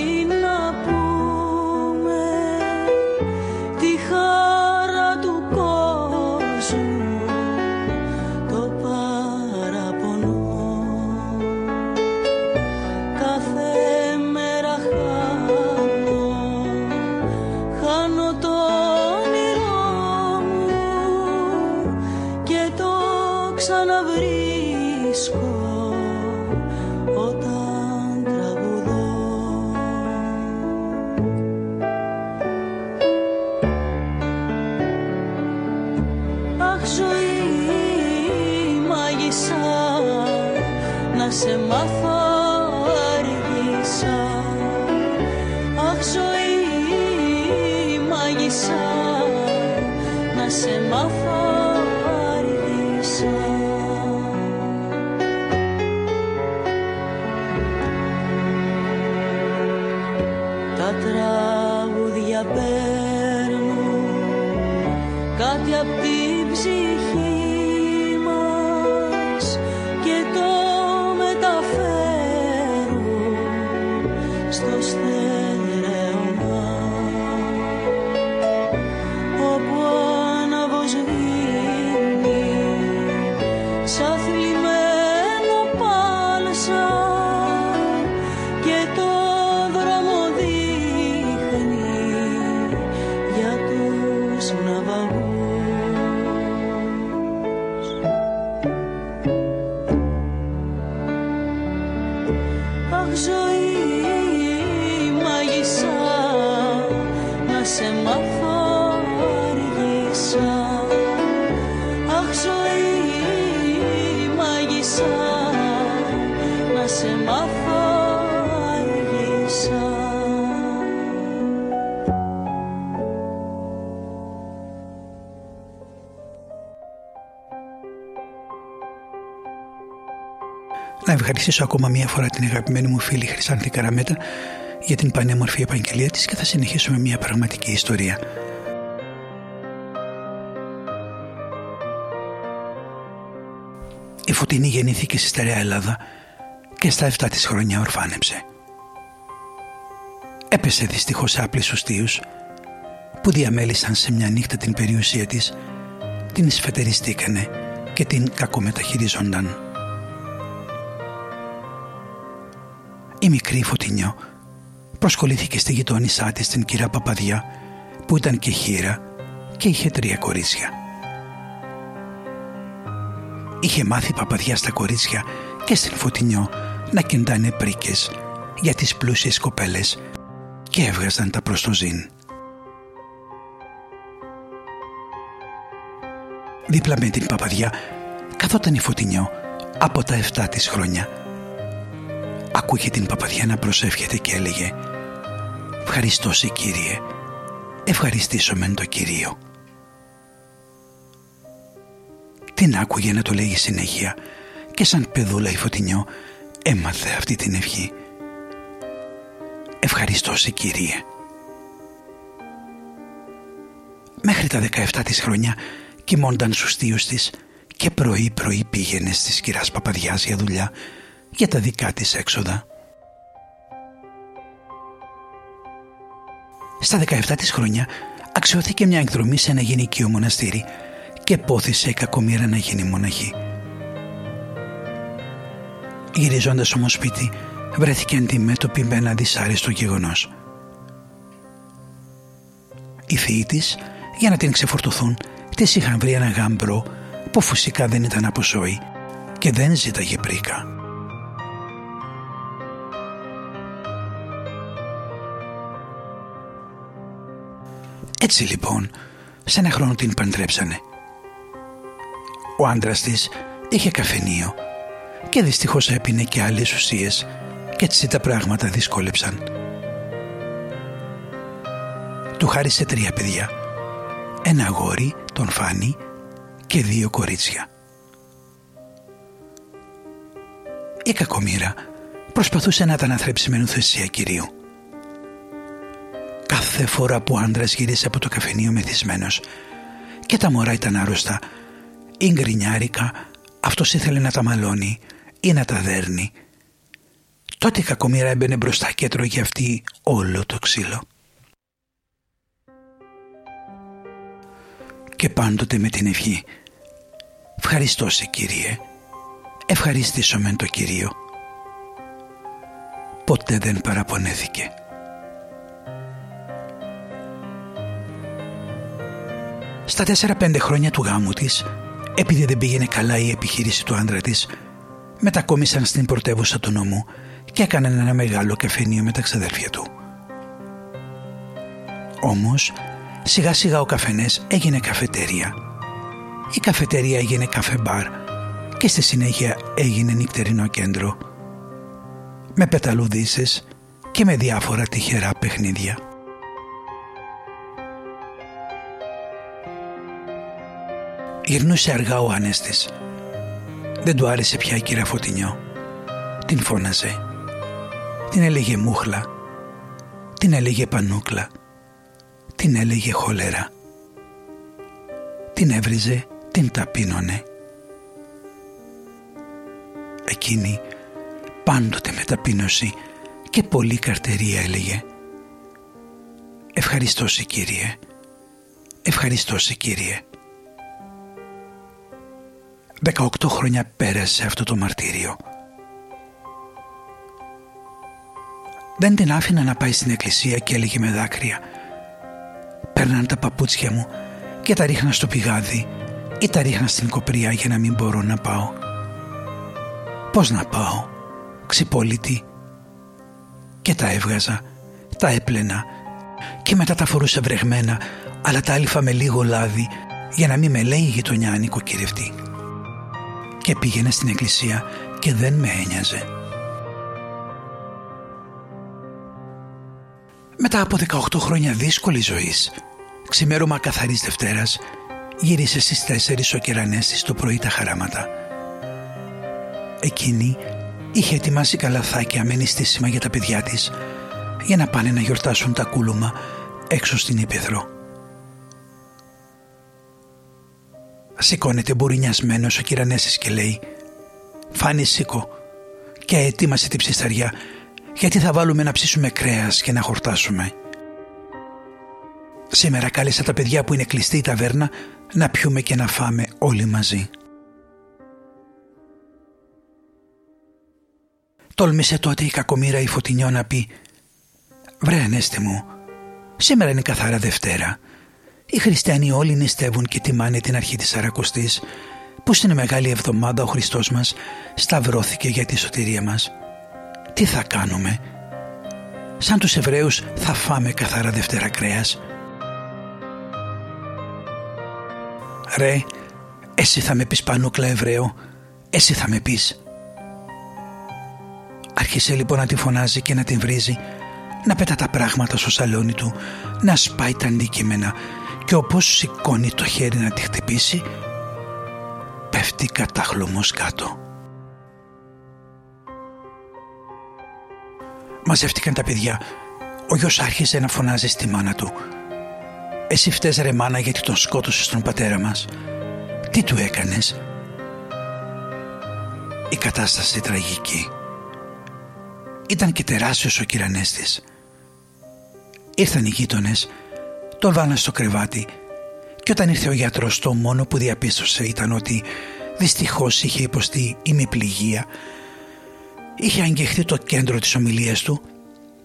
ευχαριστήσω ακόμα μία φορά την αγαπημένη μου φίλη Χρυσάνθη Καραμέτα για την πανέμορφη επαγγελία της και θα συνεχίσω με μία πραγματική ιστορία. Η Φωτεινή γεννήθηκε στη Στερεά Ελλάδα και στα 7 της χρόνια ορφάνεψε. Έπεσε δυστυχώς σε άπλες τείους που διαμέλησαν σε μια νύχτα την περιουσία της, την εισφετεριστήκανε και την κακομεταχειριζόνταν. Η μικρή Φωτεινιό προσκολήθηκε στη γειτόνισά της την κυρία Παπαδιά που ήταν και χείρα και είχε τρία κορίτσια. Είχε μάθει η Παπαδιά στα κορίτσια και στην Φωτεινιό να κεντάνε πρίκες για τις πλούσιες κοπέλες και έβγαζαν τα προς το ζήν. Δίπλα με την Παπαδιά καθόταν η Φωτεινιό από τα 7 της χρόνια άκουγε την παπαδιά να προσεύχεται και έλεγε «Ευχαριστώ σε Κύριε, ευχαριστήσω μεν το Κυρίο». Την άκουγε να το λέγει συνέχεια και σαν παιδούλα η Φωτεινιό έμαθε αυτή την ευχή. «Ευχαριστώ σε Κύριε». Μέχρι τα 17 της χρόνια κοιμόνταν στους θείους της και πρωί πρωί πήγαινε στις κυράς Παπαδιάς για δουλειά για τα δικά της έξοδα. Στα 17 της χρόνια αξιώθηκε μια εκδρομή σε ένα γυναικείο μοναστήρι και πόθησε η κακομήρα να γίνει μοναχή. Γυρίζοντας όμως σπίτι βρέθηκε αντιμέτωπη με ένα δυσάρεστο γεγονός. Οι θείοι της, για να την ξεφορτωθούν, της είχαν βρει ένα γάμπρο που φυσικά δεν ήταν από σόι και δεν ζήταγε πρίκα. Έτσι λοιπόν, σε ένα χρόνο την παντρέψανε. Ο άντρας της είχε καφενείο και δυστυχώς έπινε και άλλες ουσίες και έτσι τα πράγματα δυσκόλεψαν. Του χάρισε τρία παιδιά, ένα αγόρι, τον Φάνη και δύο κορίτσια. Η κακομήρα προσπαθούσε να τα αναθρέψει με νουθεσία κυρίου. Κάθε φορά που ο άντρας γύρισε από το καφενείο μεθυσμένος και τα μωρά ήταν άρρωστα ή γκρινιάρικα, αυτός ήθελε να τα μαλώνει ή να τα δέρνει. Τότε η κακομήρα έμπαινε μπροστά και έτρωγε αυτή όλο το ξύλο. Και πάντοτε με την ευχή «Ευχαριστώ σε Κύριε, ευχαριστήσω μεν το Κυρίο». Ποτέ δεν παραπονέθηκε. Στα 4-5 χρόνια του γάμου της, επειδή δεν πήγαινε καλά η επιχείρηση του άντρα της, μετακόμισαν στην πρωτεύουσα του νόμου και έκαναν ένα μεγάλο καφενείο με τα ξαδέρφια του. Όμως, σιγά σιγά ο καφενές έγινε καφετέρια. Η καφετέρια έγινε καφεμπάρ και στη συνέχεια έγινε νυχτερινό κέντρο με πεταλουδίσεις και με διάφορα τυχερά παιχνίδια. Γυρνούσε αργά ο Ανέστης. Δεν του άρεσε πια η κυρία Φωτεινιό. Την φώναζε. Την έλεγε μούχλα. Την έλεγε πανούκλα. την έλεγε χολέρα. Την έβριζε, την ταπείνωνε. Εκείνη πάντοτε με ταπείνωση και πολύ καρτερία έλεγε «Ευχαριστώ σε Κύριε, ευχαριστώ σε Κύριε». 18 χρόνια πέρασε αυτό το μαρτύριο. Δεν την άφηνα να πάει στην εκκλησία και έλεγε με δάκρυα Παίρναν τα παπούτσια μου και τα ρίχνα στο πηγάδι ή τα ρίχνα στην κοπριά για να μην μπορώ να πάω. Πώς να πάω, ξυπόλυτη. Και τα έβγαζα, τα έπλαινα και μετά τα φορούσα βρεγμένα αλλά τα άλυφα με λίγο λάδι για να μην με λέει η γειτονιά νοικοκυρευτή. Και πήγαινε στην εκκλησία και δεν με ένοιαζε. Μετά από 18 χρόνια δύσκολη ζωής, ξημέρωμα καθαρής Δευτέρας, γύρισε στις 4 ο κερανέστης το πρωί τα χαράματα. Εκείνη είχε ετοιμάσει καλαθάκια με νηστίσιμα για τα παιδιά της για να πάνε να γιορτάσουν τα κούλουμα έξω στην Ήπεθρο. Σηκώνεται μπουρινιασμένος ο κυρανέστης και λέει «Φάνη σήκω και ετοίμασε την ψισταριά γιατί θα βάλουμε να ψήσουμε κρέας και να χορτάσουμε. Σήμερα κάλεσα τα παιδιά που είναι κλειστή η ταβέρνα να πιούμε και να φάμε όλοι μαζί. Τόλμησε τότε η κακομήρα η Φωτεινιό να πει «Βρε Ανέστη μου, σήμερα είναι καθαρά Δευτέρα. Οι χριστιανοί όλοι νηστεύουν και τιμάνε την αρχή της Σαρακοστής που στην Μεγάλη Εβδομάδα ο Χριστός μας σταυρώθηκε για τη σωτηρία μας τι θα κάνουμε; Σαν τους Εβραίους θα φάμε καθαρά Δευτέρα κρέας. Ρε, εσύ θα με πεις Πανούκλα Εβραίο, εσύ θα με πεις. Άρχισε λοιπόν να τη φωνάζει και να την βρίζει, να πετά τα πράγματα στο σαλόνι του, να σπάει τα αντικείμενα και όπως σηκώνει το χέρι να τη χτυπήσει, πέφτει κατάχλωμος κάτω. Μαζεύτηκαν τα παιδιά. Ο γιος άρχισε να φωνάζει στη μάνα του. «Εσύ φταίς ρε μάνα γιατί τον σκότωσες στον πατέρα μας. Τι του έκανες» Η κατάσταση τραγική. Ήταν και τεράστιος ο κυρανέστης. Ήρθαν οι γείτονες, τον βάλαν στο κρεβάτι και όταν ήρθε ο γιατρός το μόνο που διαπίστωσε ήταν ότι δυστυχώς είχε υποστεί ημιπληγία Είχε αγγεχθεί το κέντρο της ομιλίας του,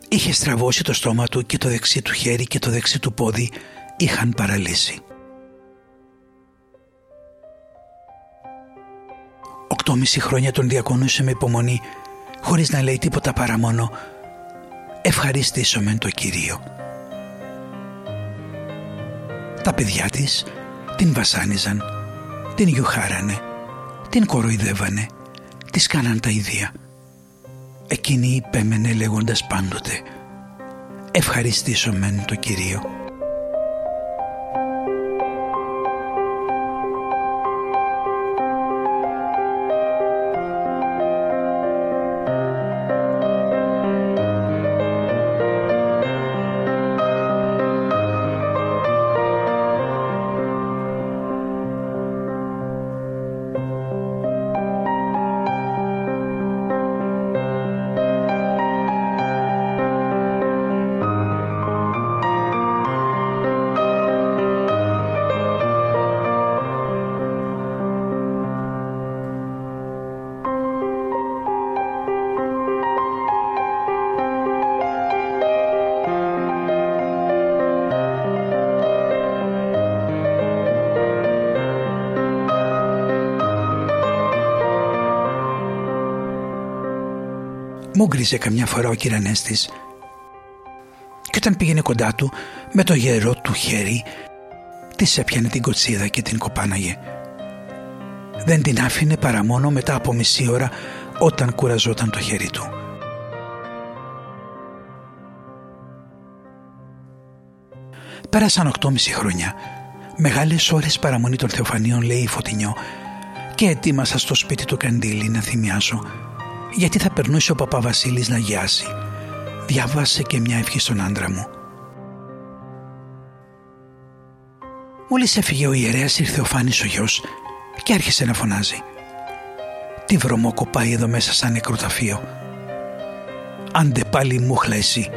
είχε στραβώσει το στόμα του και το δεξί του χέρι και το δεξί του πόδι είχαν παραλύσει. Οκτώμιση χρόνια τον διακονούσε με υπομονή χωρίς να λέει τίποτα παρά μόνο «Ευχαριστήσω μεν το Κυρίο». Τα παιδιά της την βασάνιζαν, την γιουχάρανε, την κοροϊδεύανε, της κάναν τα ίδια – Εκείνη υπέμενε λέγοντας πάντοτε «Ευχαριστήσω μεν το Κυρίο». Μου γκρίζε καμιά φορά ο κυρανέστης και όταν πήγαινε κοντά του με το γερό του χέρι της έπιανε την κοτσίδα και την κοπάναγε. Δεν την άφηνε παρά μόνο μετά από μισή ώρα όταν κουραζόταν το χέρι του. Πέρασαν οκτώμιση χρόνια. Μεγάλες ώρες παραμονή των Θεοφανίων λέει η Φωτεινιό και ετοίμασα στο σπίτι του καντήλι να θυμιάσω γιατί θα περνούσε ο Παπαβασίλης να γιάσει. Διάβασε και μια ευχή στον άντρα μου. Μόλις έφυγε ο ιερέας ήρθε ο Φάνης ο γιος και άρχισε να φωνάζει. Τι βρωμό κοπάει εδώ μέσα σαν νεκροταφείο. Άντε πάλι μούχλα εσύ,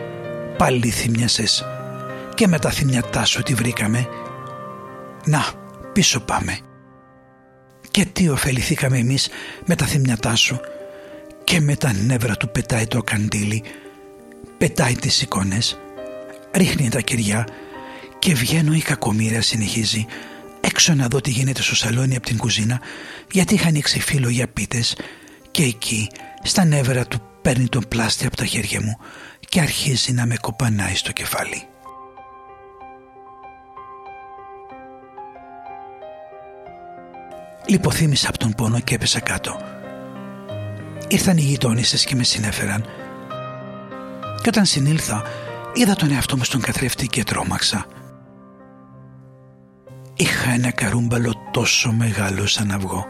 πάλι θυμιάσες και με τα θυμιατά σου τη βρήκαμε. Να, πίσω πάμε. Και τι ωφεληθήκαμε εμείς με τα θυμιατά σου και με τα νεύρα του πετάει το καντήλι, πετάει τις εικόνες, ρίχνει τα κεριά και βγαίνω η κακομοίρα συνεχίζει έξω να δω τι γίνεται στο σαλόνι από την κουζίνα γιατί είχα ανοίξει φύλλο για πίτες και εκεί στα νεύρα του παίρνει τον πλάστη από τα χέρια μου και αρχίζει να με κοπανάει στο κεφάλι. Λυποθύμησα από τον πόνο και έπεσα κάτω. Ήρθαν οι γειτόνισες και με συνέφεραν και όταν συνήλθα είδα τον εαυτό μου στον καθρέφτη και τρόμαξα. Είχα ένα καρούμπαλο τόσο μεγάλο σαν αυγό.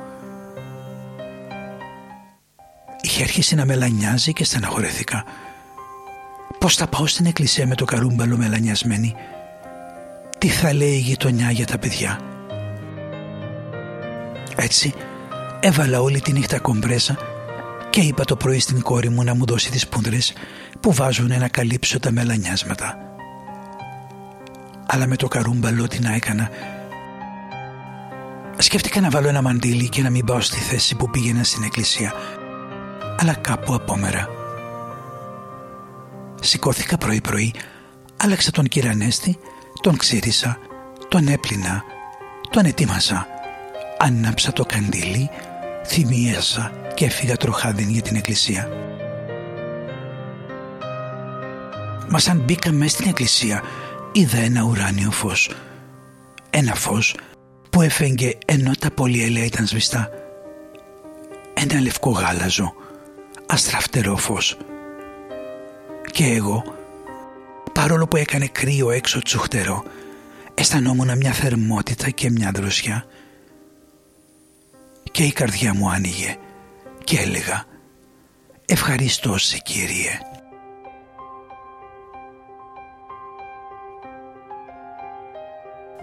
Είχε αρχίσει να μελανιάζει και στεναχωρέθηκα. Πώς θα πάω στην εκκλησία με το καρούμπαλο μελανιασμένη; Τι θα λέει η γειτονιά για τα παιδιά; Έτσι έβαλα όλη τη νύχτα κομπρέσα και είπα το πρωί στην κόρη μου να μου δώσει τις πούντρες που βάζουν να καλύψω τα μελανιάσματα. Αλλά με το καρούμπαλο τι να έκανα Σκέφτηκα να βάλω ένα μαντίλι και να μην πάω στη θέση που πήγαινα στην εκκλησία αλλά κάπου απόμερα. Σηκώθηκα πρωί-πρωί, άλλαξα τον κυρανέστη, τον ξύρισα, τον έπλυνα, τον ετοίμασα. Άναψα το καντήλι, θυμίασα και έφυγα τροχάδιν για την εκκλησία. Μα σαν μπήκα μέσα στην εκκλησία, είδα ένα ουράνιο φως. Ένα φως που έφεγγε ενώ τα πολυέλαια ήταν σβηστά. Ένα λευκό γάλαζο, αστραφτερό φως. Και εγώ, παρόλο που έκανε κρύο έξω τσουχτερό, αισθανόμουν μια θερμότητα και μια δροσιά. Και η καρδιά μου άνοιγε και έλεγα «Ευχαριστώ σε Κύριε».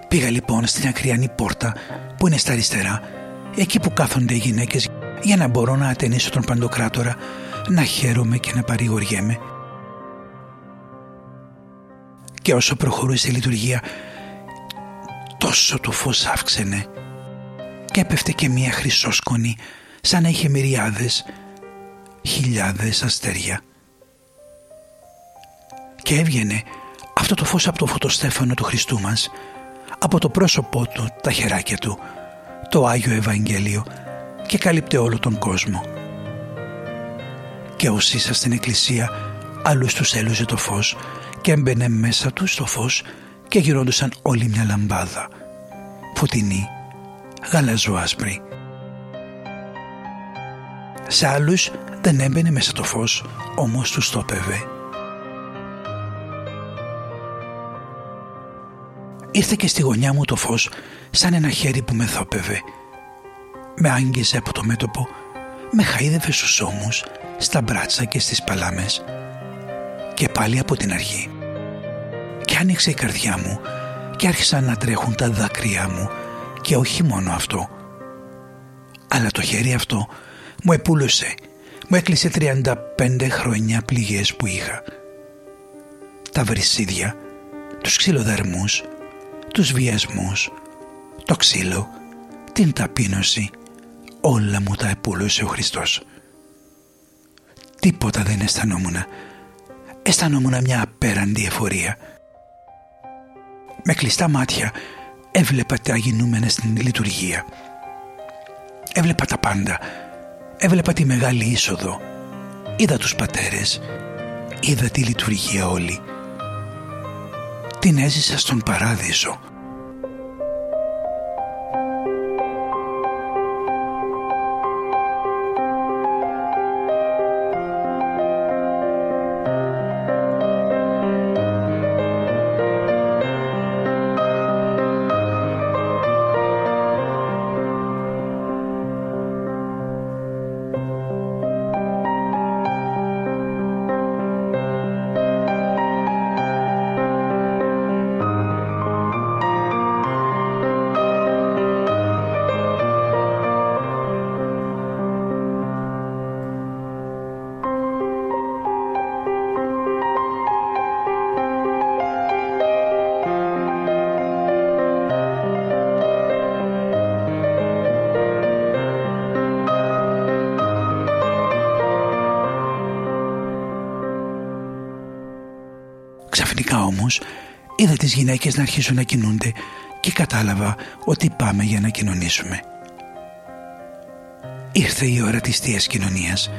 Πήγα λοιπόν στην ακριανή πόρτα που είναι στα αριστερά, εκεί που κάθονται οι γυναίκες για να μπορώ να ατενίσω τον Παντοκράτορα, να χαίρομαι και να παρηγοριέμαι. Και όσο προχωρούσε η λειτουργία, τόσο το φως αύξαινε και έπεφτε και μία χρυσόσκονη σαν να είχε μυριάδες, χιλιάδες αστέρια. Και έβγαινε αυτό το φως από το φωτοστέφανο του Χριστού μας από το πρόσωπό του, τα χεράκια του, το Άγιο Ευαγγέλιο και κάλυπτε όλο τον κόσμο. Και όσοι ήσασταν στην εκκλησία, άλλους τους έλουζε το φως και έμπαινε μέσα τους το φως και γυρόντουσαν όλη μια λαμπάδα, φωτεινή, γαλαζοάσπρη. Σε άλλους δεν έμπαινε μέσα το φως, όμως τους το έπεβε Ήρθε και στη γωνιά μου το φως σαν ένα χέρι που με θόπευε. Με άγγιζε από το μέτωπο, με χαΐδευε στους ώμους, στα μπράτσα και στις παλάμες. Και πάλι από την αρχή. Και άνοιξε η καρδιά μου και άρχισαν να τρέχουν τα δάκρυά μου και όχι μόνο αυτό. Αλλά το χέρι αυτό μου επούλωσε, μου έκλεισε 35 χρόνια πληγές που είχα. Τα βρυσίδια, τους ξυλοδαρμούς, τους βιασμούς, το ξύλο, την ταπείνωση, όλα μου τα επούλωσε ο Χριστός. Τίποτα δεν αισθανόμουν. Αισθανόμουν μια απέραντη εφορία. Με κλειστά μάτια έβλεπα τα γινούμενα στην λειτουργία. Έβλεπα τα πάντα. Έβλεπα τη μεγάλη είσοδο. Είδα τους πατέρες. Είδα τη λειτουργία όλη την έζησα στον παράδεισο είδα τις γυναίκες να αρχίσουν να κινούνται και κατάλαβα ότι πάμε για να κοινωνήσουμε. Ήρθε η ώρα της θείας κοινωνίας.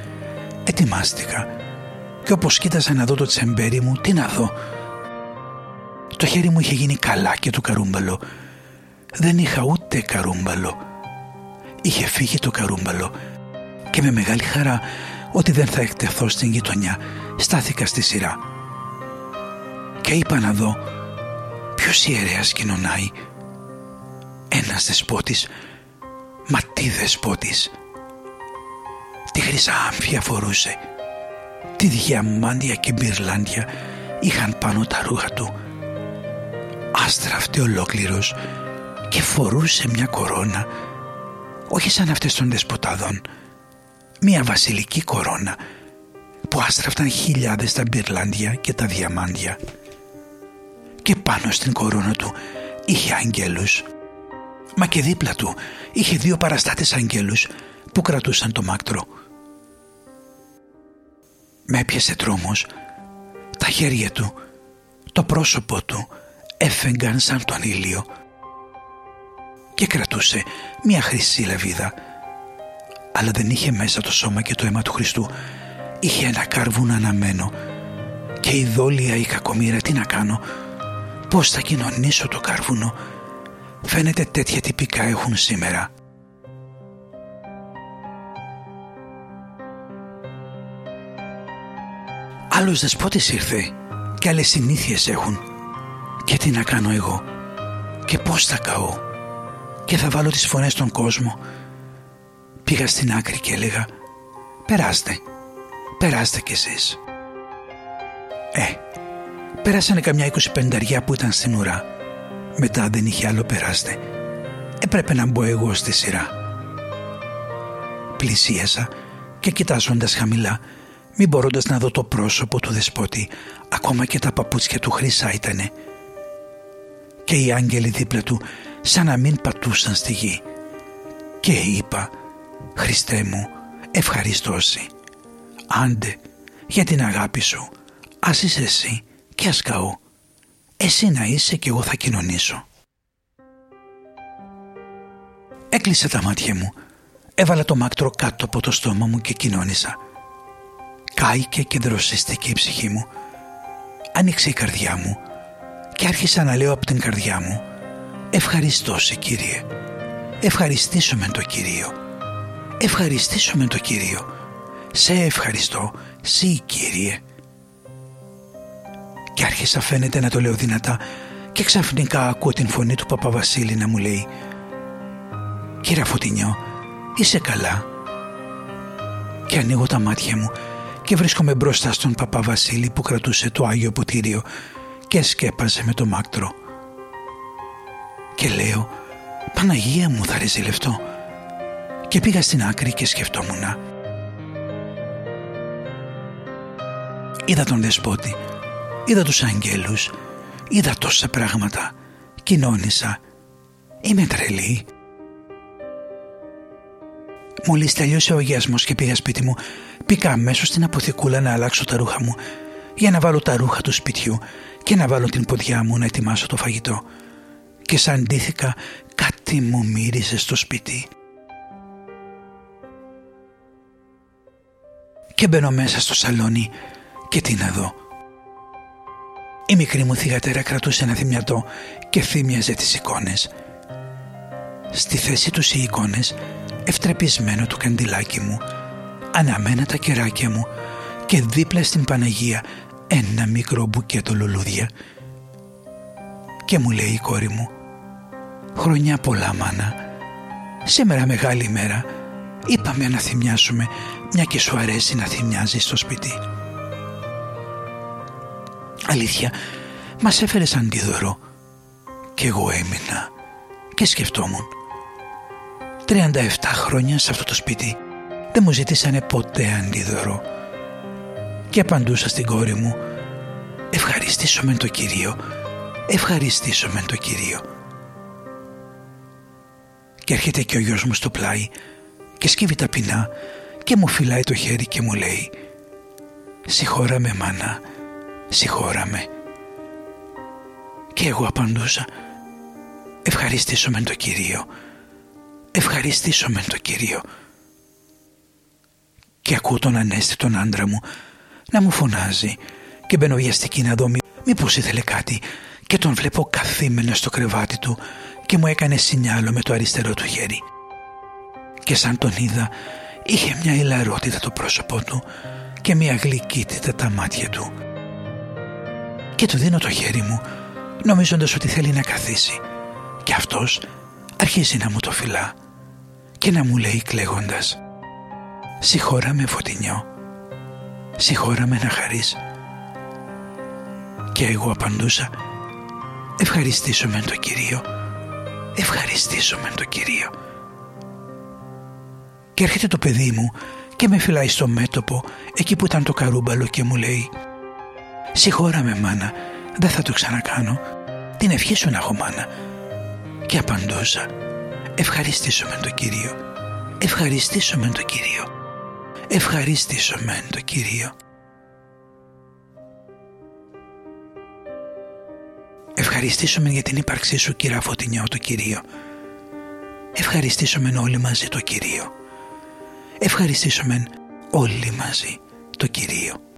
Ετοιμάστηκα και όπως κοίταζα να δω το τσεμπέρι μου, τι να δω. Το χέρι μου είχε γίνει καλά και το καρούμπαλο. Δεν είχα ούτε καρούμπαλο. Είχε φύγει το καρούμπαλο και με μεγάλη χαρά ότι δεν θα εκτεθώ στην γειτονιά στάθηκα στη σειρά. Και είπα να δω ποιος ιερέας κοινωνάει. Ένας δεσπότης, μα τι δεσπότης. Τη χρυσά άμφια φορούσε. Τη διαμάντια και μπυρλάντια είχαν πάνω τα ρούχα του. Άστραφτε ολόκληρος και φορούσε μια κορώνα όχι σαν αυτές των δεσποτάδων μια βασιλική κορώνα που άστραφταν χιλιάδες τα μπυρλάντια και τα διαμάντια και πάνω στην κορώνα του είχε αγγέλους. Μα και δίπλα του είχε δύο παραστάτες αγγέλους που κρατούσαν το μάκτρο. Με έπιασε τρόμος. Τα χέρια του το πρόσωπο του έφεγγαν σαν τον ήλιο. Και κρατούσε μια χρυσή λαβίδα. Αλλά δεν είχε μέσα το σώμα και το αίμα του Χριστού. Είχε ένα καρβούν αναμένο. Και η δόλια η κακομήρα τι να κάνω; Πως θα κοινωνήσω το καρβούνο; Φαίνεται τέτοια τυπικά έχουν σήμερα. Άλλος δεσπότης ήρθε και άλλες συνήθειες έχουν. Και τι να κάνω εγώ; Και πως θα καώ; Και θα βάλω τις φωνές στον κόσμο; Πήγα στην άκρη και έλεγα περάστε περάστε κι εσείς ε πέρασανε καμιά 25 που ήταν στην ουρά. Μετά δεν είχε άλλο περάστε έπρεπε να μπω εγώ στη σειρά. Πλησίασα και κοιτάζοντας χαμηλά μην μπορώντας να δω το πρόσωπο του δεσπότη ακόμα και τα παπούτσια του χρυσά ήτανε. Και οι άγγελοι δίπλα του σαν να μην πατούσαν στη γη. Και είπα «Χριστέ μου, ευχαριστώσει. Άντε, για την αγάπη σου, ας είσαι εσύ και ας καώ. Εσύ να είσαι και εγώ θα κοινωνήσω». Έκλεισα τα μάτια μου, έβαλα το μάκτρο κάτω από το στόμα μου και κοινώνησα. Κάηκε και δροσιστική η ψυχή μου. Άνοιξε η καρδιά μου και άρχισα να λέω από την καρδιά μου «Ευχαριστώ σε Κύριε, ευχαριστήσω με το Κύριο, ευχαριστήσω με το Κύριο, σε ευχαριστώ, σύ Κύριε». Και άρχισα φαίνεται να το λέω δυνατά και ξαφνικά ακούω την φωνή του Παπαβασίλη να μου λέει «Κύριε Φωτεινιό, είσαι καλά» και ανοίγω τα μάτια μου και βρίσκομαι μπροστά στον Παπαβασίλη που κρατούσε το Άγιο Ποτήριο και σκέπαζε με το μάκτρο. Και λέω «Παναγία μου θα ρεζιλευτώ» και πήγα στην άκρη και σκεφτόμουν. Είδα τον δεσπότη, είδα τους αγγέλους, είδα τόσα πράγματα, κοινώνησα. Είμαι τρελή. Μόλις τελειώσε ο γέσμος και πήγα σπίτι μου, πήγα αμέσως στην αποθηκούλα να αλλάξω τα ρούχα μου για να βάλω τα ρούχα του σπιτιού και να βάλω την ποδιά μου να ετοιμάσω το φαγητό. Και σαν ντύθηκα κάτι μου μύριζε στο σπίτι. Και μπαίνω μέσα στο σαλόνι και τι να δω. Η μικρή μου θυγατέρα κρατούσε ένα θυμιατό και θύμιαζε τις εικόνες. Στη θέση τους οι εικόνες, ευτρεπισμένο το καντιλάκι μου, αναμένα τα κεράκια μου και δίπλα στην Παναγία ένα μικρό μπουκέτο λουλούδια και μου λέει η κόρη μου «Χρονιά πολλά μάνα, σήμερα μεγάλη ημέρα, είπαμε να θυμιάσουμε μια και σου αρέσει να θυμιάζεις στο σπίτι». Αλήθεια, μας έφερες αντίδωρο και εγώ έμεινα και σκεφτόμουν. 37 χρόνια σε αυτό το σπίτι δεν μου ζητήσανε ποτέ αντίδωρο και απαντούσα στην κόρη μου «Ευχαριστήσω με το Κυρίο, ευχαριστήσω με το Κυρίο». Και έρχεται και ο γιος μου στο πλάι και σκύβει ταπεινά και μου φυλάει το χέρι και μου λέει «Συγχώρα με μάνα, συγχώρα με, Και εγώ απαντούσα. Ευχαριστήσω με το Κυρίο. Ευχαριστήσω με το Κυρίο. Και ακούω τον ανέστη τον άντρα μου να μου φωνάζει και μπαίνω βιαστική να δω μήπως ήθελε κάτι. Και τον βλέπω καθήμενο στο κρεβάτι του και μου έκανε σινιάλο με το αριστερό του χέρι. Και σαν τον είδα είχε μια ηλαρότητα το πρόσωπό του και μια γλυκύτητα τα μάτια του. Και του δίνω το χέρι μου νομίζοντας ότι θέλει να καθίσει και αυτός αρχίζει να μου το φυλά και να μου λέει κλαίγοντας «Συγχώρα με φωτεινιό, συγχώρα με να χαρείς». Και εγώ απαντούσα «Ευχαριστήσω με το Κυρίο, ευχαριστήσω με το Κυρίο». Και έρχεται το παιδί μου και με φυλάει στο μέτωπο εκεί που ήταν το καρούμπαλο και μου λέει «Συγχώρα με μάνα, δεν θα το ξανακάνω, την ευχή σου να έχω μάνα». Και απαντούσα «Ευχαριστήσω με το Κύριο, ευχαριστήσω με το Κύριο, ευχαριστήσω με το Κύριο». Ευχαριστήσουμε για την ύπαρξή σου κύρα Φωτεινιό το Κυρίο. Ευχαριστήσουμε όλοι μαζί το Κυρίο. Ευχαριστήσουμε όλοι μαζί το Κυρίο.